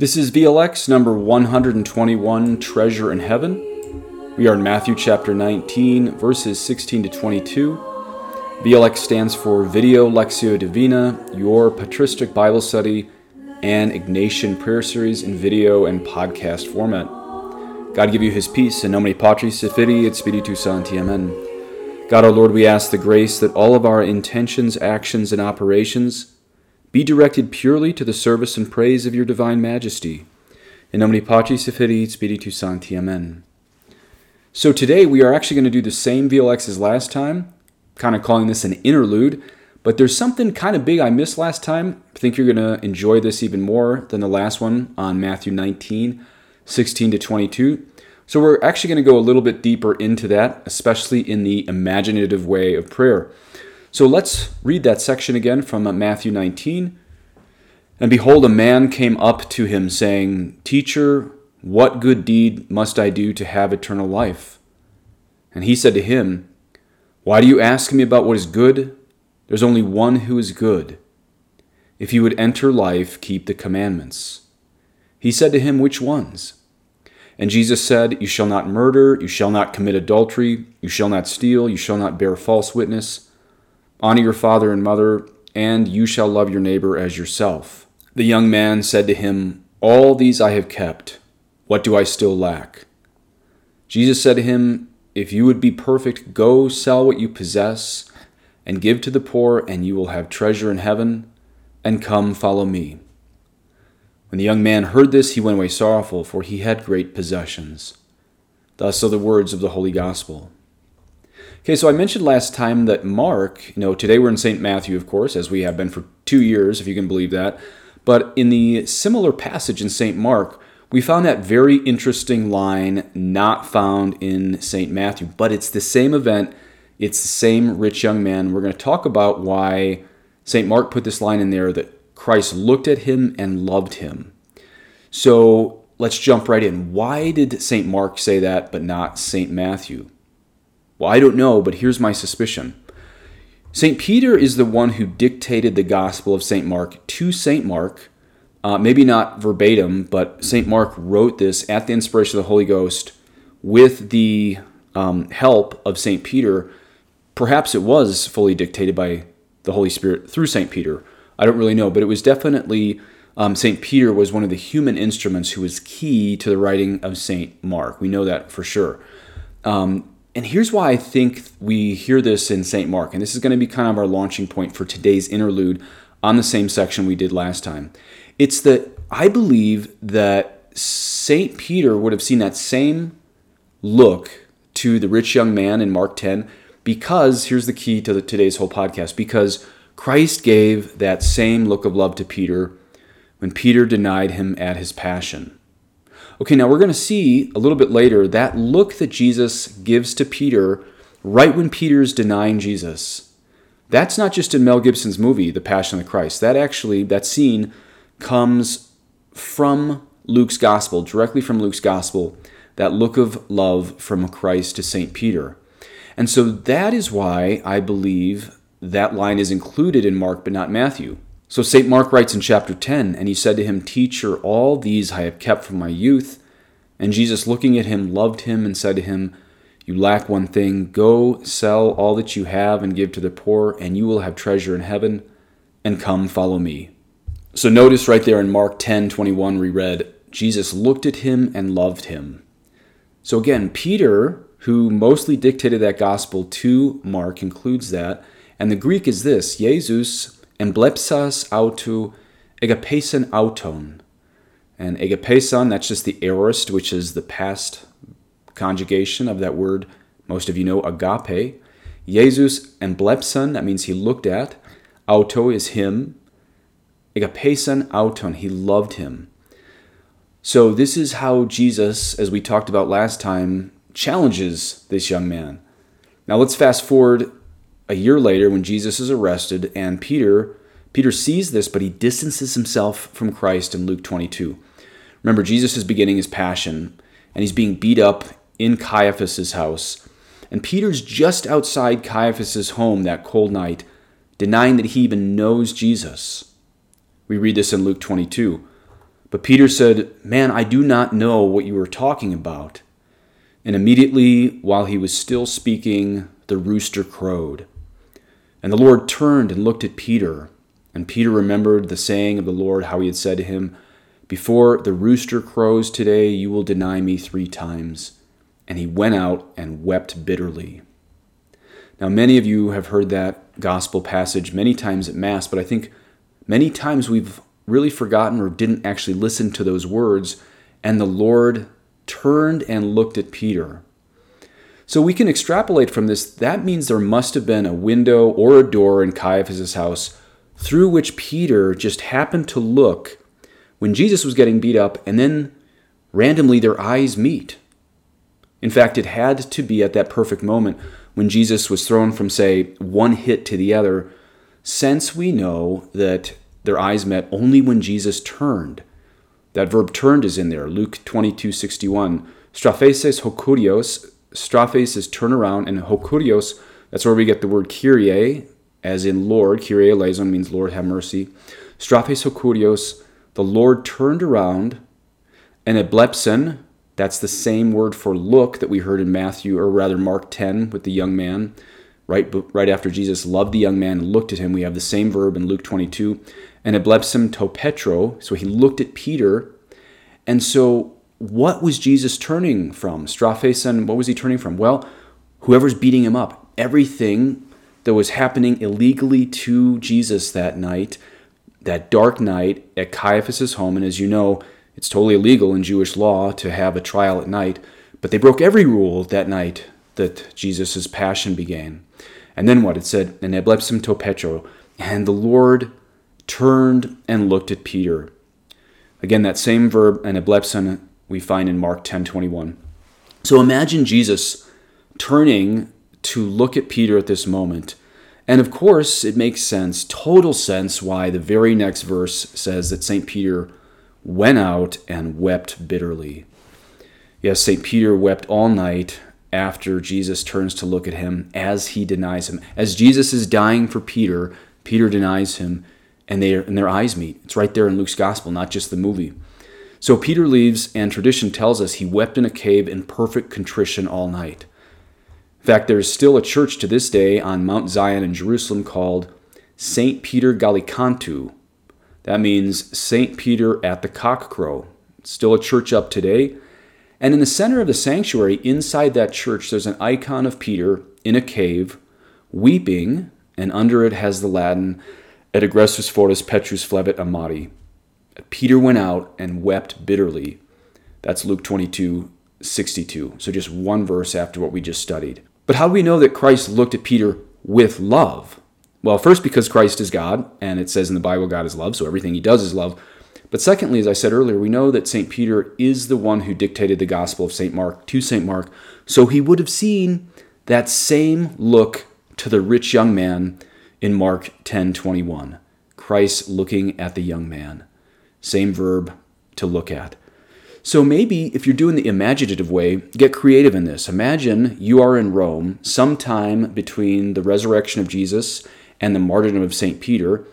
This is VLX number 121, Treasure in Heaven. We are in Matthew chapter 19, verses 16 to 22. VLX stands for Video Lectio Divina, your patristic Bible study and Ignatian prayer series in video and podcast format. God give you his peace, in nomine Patris et et Spiritus Sancti. Amen. God our Lord, we ask the grace that all of our intentions, actions, and operations be directed purely to the service and praise of your divine majesty. In nomine Patris et Spiritus Sancti. Amen. So today we are actually going to do the same VLX as last time, kind of calling this an interlude, but there's something kind of big I missed last time. I think you're going to enjoy this even more than the last one on Matthew 19, 16 to 22. So we're actually going to go a little bit deeper into that, especially in the imaginative way of prayer. So let's read that section again from uh, Matthew 19. And behold, a man came up to him, saying, Teacher, what good deed must I do to have eternal life? And he said to him, Why do you ask me about what is good? There's only one who is good. If you would enter life, keep the commandments. He said to him, Which ones? And Jesus said, You shall not murder, you shall not commit adultery, you shall not steal, you shall not bear false witness Honor your father and mother, and you shall love your neighbor as yourself. The young man said to him, All these I have kept. What do I still lack? Jesus said to him, If you would be perfect, go sell what you possess and give to the poor, and you will have treasure in heaven, and come follow me. When the young man heard this, he went away sorrowful, for he had great possessions. Thus are the words of the Holy Gospel. Okay, so I mentioned last time that Mark, you know, today we're in St. Matthew, of course, as we have been for two years, if you can believe that. But in the similar passage in St. Mark, we found that very interesting line not found in St. Matthew, but it's the same event. It's the same rich young man. We're going to talk about why St. Mark put this line in there that Christ looked at him and loved him. So let's jump right in. Why did St. Mark say that, but not St. Matthew? Well, I don't know, but here's my suspicion. St. Peter is the one who dictated the Gospel of St. Mark to St. Mark. Uh, maybe not verbatim, but St. Mark wrote this at the inspiration of the Holy Ghost with the um, help of St. Peter. Perhaps it was fully dictated by the Holy Spirit through St. Peter. I don't really know, but it was definitely um, St. Peter was one of the human instruments who was key to the writing of St. Mark. We know that for sure. Um, and here's why I think we hear this in St. Mark, and this is going to be kind of our launching point for today's interlude on the same section we did last time. It's that I believe that St. Peter would have seen that same look to the rich young man in Mark 10 because here's the key to the, today's whole podcast because Christ gave that same look of love to Peter when Peter denied him at his passion. Okay, now we're going to see a little bit later that look that Jesus gives to Peter right when Peter's denying Jesus. That's not just in Mel Gibson's movie, The Passion of the Christ. That actually, that scene comes from Luke's gospel, directly from Luke's gospel, that look of love from Christ to St. Peter. And so that is why I believe that line is included in Mark but not Matthew. So St. Mark writes in chapter 10, and he said to him, Teacher, all these I have kept from my youth. And Jesus, looking at him, loved him and said to him, You lack one thing. Go sell all that you have and give to the poor, and you will have treasure in heaven. And come, follow me. So notice right there in Mark 10 21, we read, Jesus looked at him and loved him. So again, Peter, who mostly dictated that gospel to Mark, includes that. And the Greek is this Jesus emblepsas autou agapesan auton. And agapesan, that's just the aorist, which is the past conjugation of that word most of you know, agape. Jesus emblepsan, that means he looked at. Auto is him. Agapesan auton, he loved him. So this is how Jesus, as we talked about last time, challenges this young man. Now let's fast forward a year later when Jesus is arrested and Peter Peter sees this but he distances himself from Christ in Luke 22. Remember Jesus is beginning his passion and he's being beat up in Caiaphas's house. And Peter's just outside Caiaphas's home that cold night denying that he even knows Jesus. We read this in Luke 22. But Peter said, Man, I do not know what you are talking about. And immediately, while he was still speaking, the rooster crowed. And the Lord turned and looked at Peter. And Peter remembered the saying of the Lord, how he had said to him, Before the rooster crows today, you will deny me three times. And he went out and wept bitterly. Now, many of you have heard that gospel passage many times at Mass, but I think many times we've really forgotten or didn't actually listen to those words, and the Lord turned and looked at Peter. So we can extrapolate from this that means there must have been a window or a door in Caiaphas' house through which Peter just happened to look when Jesus was getting beat up, and then randomly their eyes meet. In fact, it had to be at that perfect moment when Jesus was thrown from, say, one hit to the other, since we know that their eyes met only when Jesus turned. That verb turned is in there, Luke 22 61. Strapheses hokurios. Straphes is turn around, and hokurios, that's where we get the word Kyrie, as in Lord, Kyrie eleison means Lord have mercy. Straphes hokurios, the Lord turned around, and eblepsen, that's the same word for look that we heard in Matthew, or rather Mark 10 with the young man. Right, right after Jesus loved the young man and looked at him, we have the same verb in Luke 22. And eblepsen to Petro, so he looked at Peter. And so what was Jesus turning from? Straphesen, what was he turning from? Well, whoever's beating him up, everything that was happening illegally to Jesus that night, that dark night at Caiaphas' home. And as you know, it's totally illegal in Jewish law to have a trial at night, but they broke every rule that night that Jesus' passion began. And then what? It said, And eblepsim to Petro, and the Lord turned and looked at Peter. Again, that same verb, and eblepsin, we find in Mark 10 21. So imagine Jesus turning to look at Peter at this moment. And of course, it makes sense, total sense, why the very next verse says that St. Peter went out and wept bitterly. Yes, St. Peter wept all night after Jesus turns to look at him as he denies him. As Jesus is dying for Peter, Peter denies him, and, they, and their eyes meet. It's right there in Luke's gospel, not just the movie. So Peter leaves, and tradition tells us he wept in a cave in perfect contrition all night. In fact, there's still a church to this day on Mount Zion in Jerusalem called St. Peter Gallicantu. That means St. Peter at the cockcrow. It's still a church up today. And in the center of the sanctuary, inside that church, there's an icon of Peter in a cave, weeping, and under it has the Latin, Et egressus foris Petrus flebit amati. Peter went out and wept bitterly. That's Luke 22, 62. So just one verse after what we just studied. But how do we know that Christ looked at Peter with love? Well, first, because Christ is God, and it says in the Bible, God is love, so everything he does is love. But secondly, as I said earlier, we know that St. Peter is the one who dictated the Gospel of St. Mark to St. Mark, so he would have seen that same look to the rich young man in Mark 10:21. Christ looking at the young man. Same verb to look at. So maybe if you're doing the imaginative way, get creative in this. Imagine you are in Rome sometime between the resurrection of Jesus and the martyrdom of St. Peter.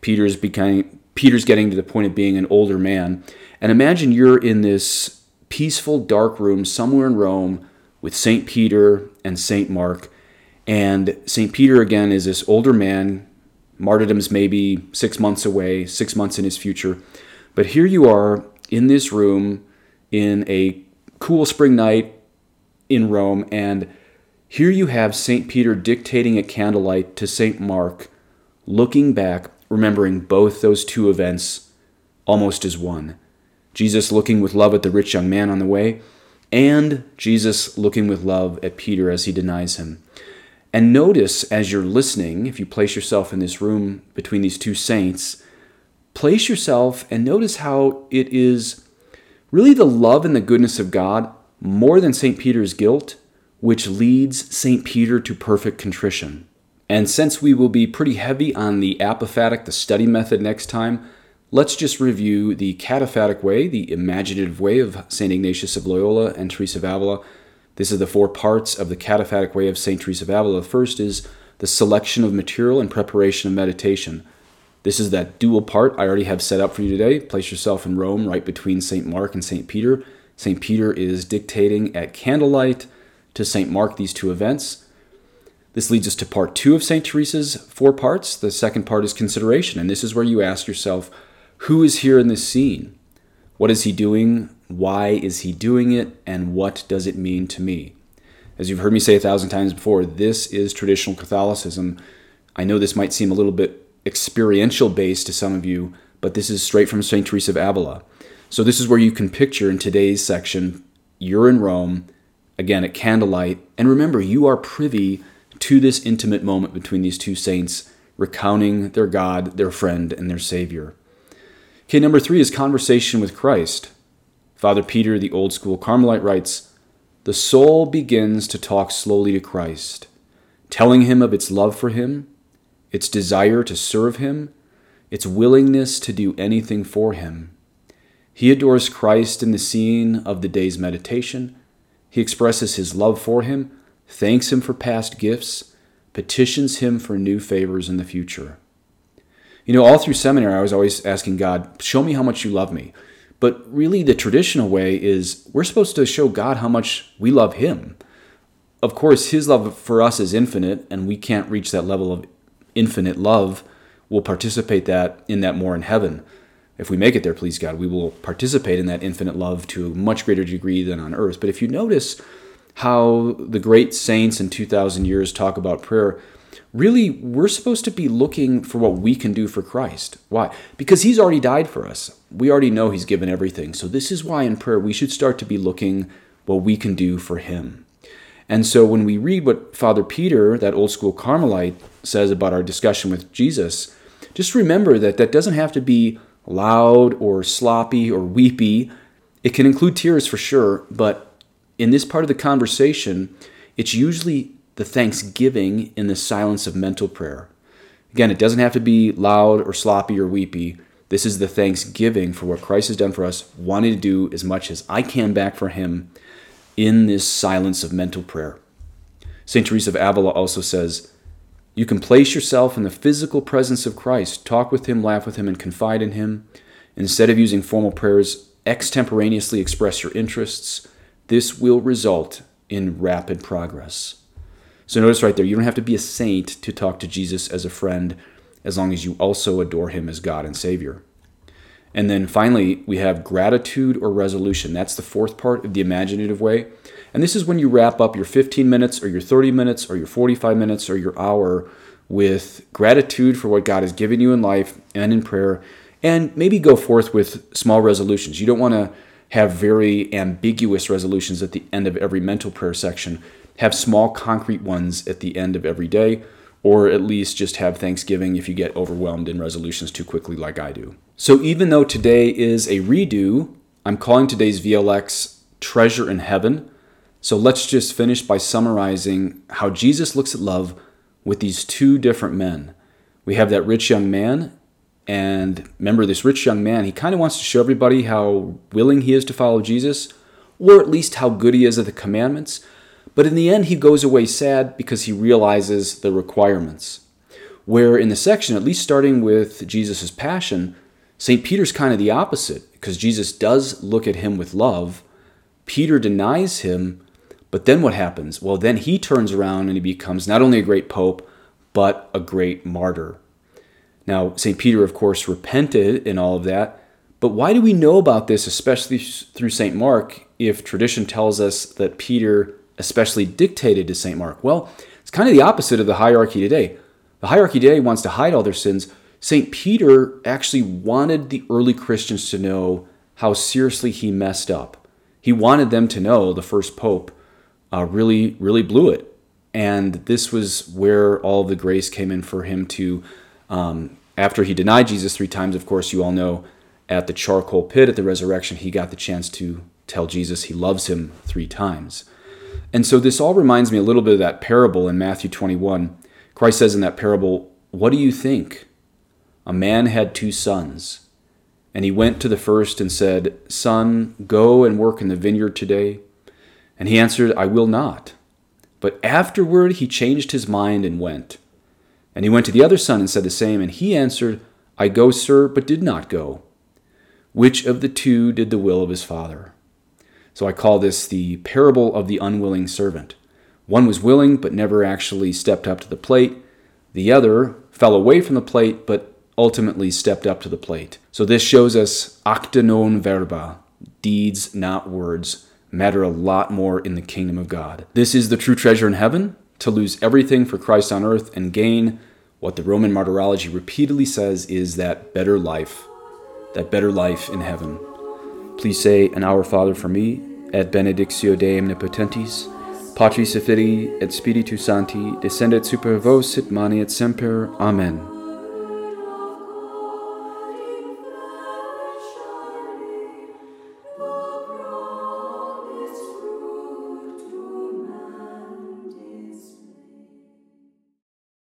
Peter's becoming Peter's getting to the point of being an older man. And imagine you're in this peaceful dark room somewhere in Rome with St. Peter and St. Mark. And St. Peter again is this older man. Martyrdom's maybe six months away, six months in his future. But here you are in this room in a cool spring night in Rome, and here you have St. Peter dictating at candlelight to St. Mark, looking back, remembering both those two events almost as one. Jesus looking with love at the rich young man on the way, and Jesus looking with love at Peter as he denies him. And notice as you're listening, if you place yourself in this room between these two saints, place yourself and notice how it is really the love and the goodness of God more than St. Peter's guilt, which leads St. Peter to perfect contrition. And since we will be pretty heavy on the apophatic, the study method next time, let's just review the cataphatic way, the imaginative way of St. Ignatius of Loyola and Teresa of Avila. This is the four parts of the cataphatic way of St. Teresa of Avila. The first is the selection of material and preparation of meditation. This is that dual part I already have set up for you today. Place yourself in Rome, right between St. Mark and St. Peter. St. Peter is dictating at candlelight to St. Mark these two events. This leads us to part two of St. Teresa's four parts. The second part is consideration, and this is where you ask yourself who is here in this scene? What is he doing? Why is he doing it? And what does it mean to me? As you've heard me say a thousand times before, this is traditional Catholicism. I know this might seem a little bit experiential base to some of you, but this is straight from St. Teresa of Avila. So, this is where you can picture in today's section you're in Rome, again at candlelight, and remember, you are privy to this intimate moment between these two saints, recounting their God, their friend, and their Savior. Okay, number three is conversation with Christ. Father Peter, the old school Carmelite, writes The soul begins to talk slowly to Christ, telling him of its love for him, its desire to serve him, its willingness to do anything for him. He adores Christ in the scene of the day's meditation. He expresses his love for him, thanks him for past gifts, petitions him for new favors in the future. You know, all through seminary, I was always asking God, show me how much you love me. But really, the traditional way is we're supposed to show God how much we love Him. Of course, His love for us is infinite, and we can't reach that level of infinite love. We'll participate that in that more in heaven. If we make it there, please God, we will participate in that infinite love to a much greater degree than on earth. But if you notice how the great saints in 2,000 years talk about prayer, really we're supposed to be looking for what we can do for Christ. Why? Because He's already died for us. We already know He's given everything. So, this is why in prayer we should start to be looking what we can do for Him. And so, when we read what Father Peter, that old school Carmelite, says about our discussion with Jesus, just remember that that doesn't have to be loud or sloppy or weepy. It can include tears for sure, but in this part of the conversation, it's usually the thanksgiving in the silence of mental prayer. Again, it doesn't have to be loud or sloppy or weepy. This is the thanksgiving for what Christ has done for us, wanting to do as much as I can back for Him in this silence of mental prayer. St. Teresa of Avila also says, You can place yourself in the physical presence of Christ, talk with Him, laugh with Him, and confide in Him. Instead of using formal prayers, extemporaneously express your interests. This will result in rapid progress. So notice right there, you don't have to be a saint to talk to Jesus as a friend as long as you also adore him as God and Savior. And then finally, we have gratitude or resolution. That's the fourth part of the imaginative way. And this is when you wrap up your 15 minutes or your 30 minutes or your 45 minutes or your hour with gratitude for what God has given you in life and in prayer, and maybe go forth with small resolutions. You don't want to have very ambiguous resolutions at the end of every mental prayer section have small concrete ones at the end of every day, or at least just have Thanksgiving if you get overwhelmed in resolutions too quickly, like I do. So, even though today is a redo, I'm calling today's VLX Treasure in Heaven. So, let's just finish by summarizing how Jesus looks at love with these two different men. We have that rich young man, and remember, this rich young man, he kind of wants to show everybody how willing he is to follow Jesus, or at least how good he is at the commandments. But in the end, he goes away sad because he realizes the requirements. Where in the section, at least starting with Jesus' passion, St. Peter's kind of the opposite because Jesus does look at him with love. Peter denies him, but then what happens? Well, then he turns around and he becomes not only a great pope, but a great martyr. Now, St. Peter, of course, repented in all of that, but why do we know about this, especially through St. Mark, if tradition tells us that Peter especially dictated to St. Mark? Well, it's kind of the opposite of the hierarchy today. The hierarchy today wants to hide all their sins. St. Peter actually wanted the early Christians to know how seriously he messed up. He wanted them to know the first pope uh, really, really blew it. And this was where all the grace came in for him to, um, after he denied Jesus three times, of course, you all know at the charcoal pit at the resurrection, he got the chance to tell Jesus he loves him three times. And so this all reminds me a little bit of that parable in Matthew 21. Christ says in that parable, What do you think? A man had two sons. And he went to the first and said, Son, go and work in the vineyard today. And he answered, I will not. But afterward he changed his mind and went. And he went to the other son and said the same. And he answered, I go, sir, but did not go. Which of the two did the will of his father? So I call this the parable of the unwilling servant. One was willing, but never actually stepped up to the plate. The other fell away from the plate, but ultimately stepped up to the plate. So this shows us acta non verba, deeds, not words, matter a lot more in the kingdom of God. This is the true treasure in heaven, to lose everything for Christ on earth and gain what the Roman martyrology repeatedly says is that better life, that better life in heaven. Please say an Our Father for me, et benedictio Dei omnipotentis, Patris et Filii et Spiritus Sancti, descendet super vos et et semper. Amen.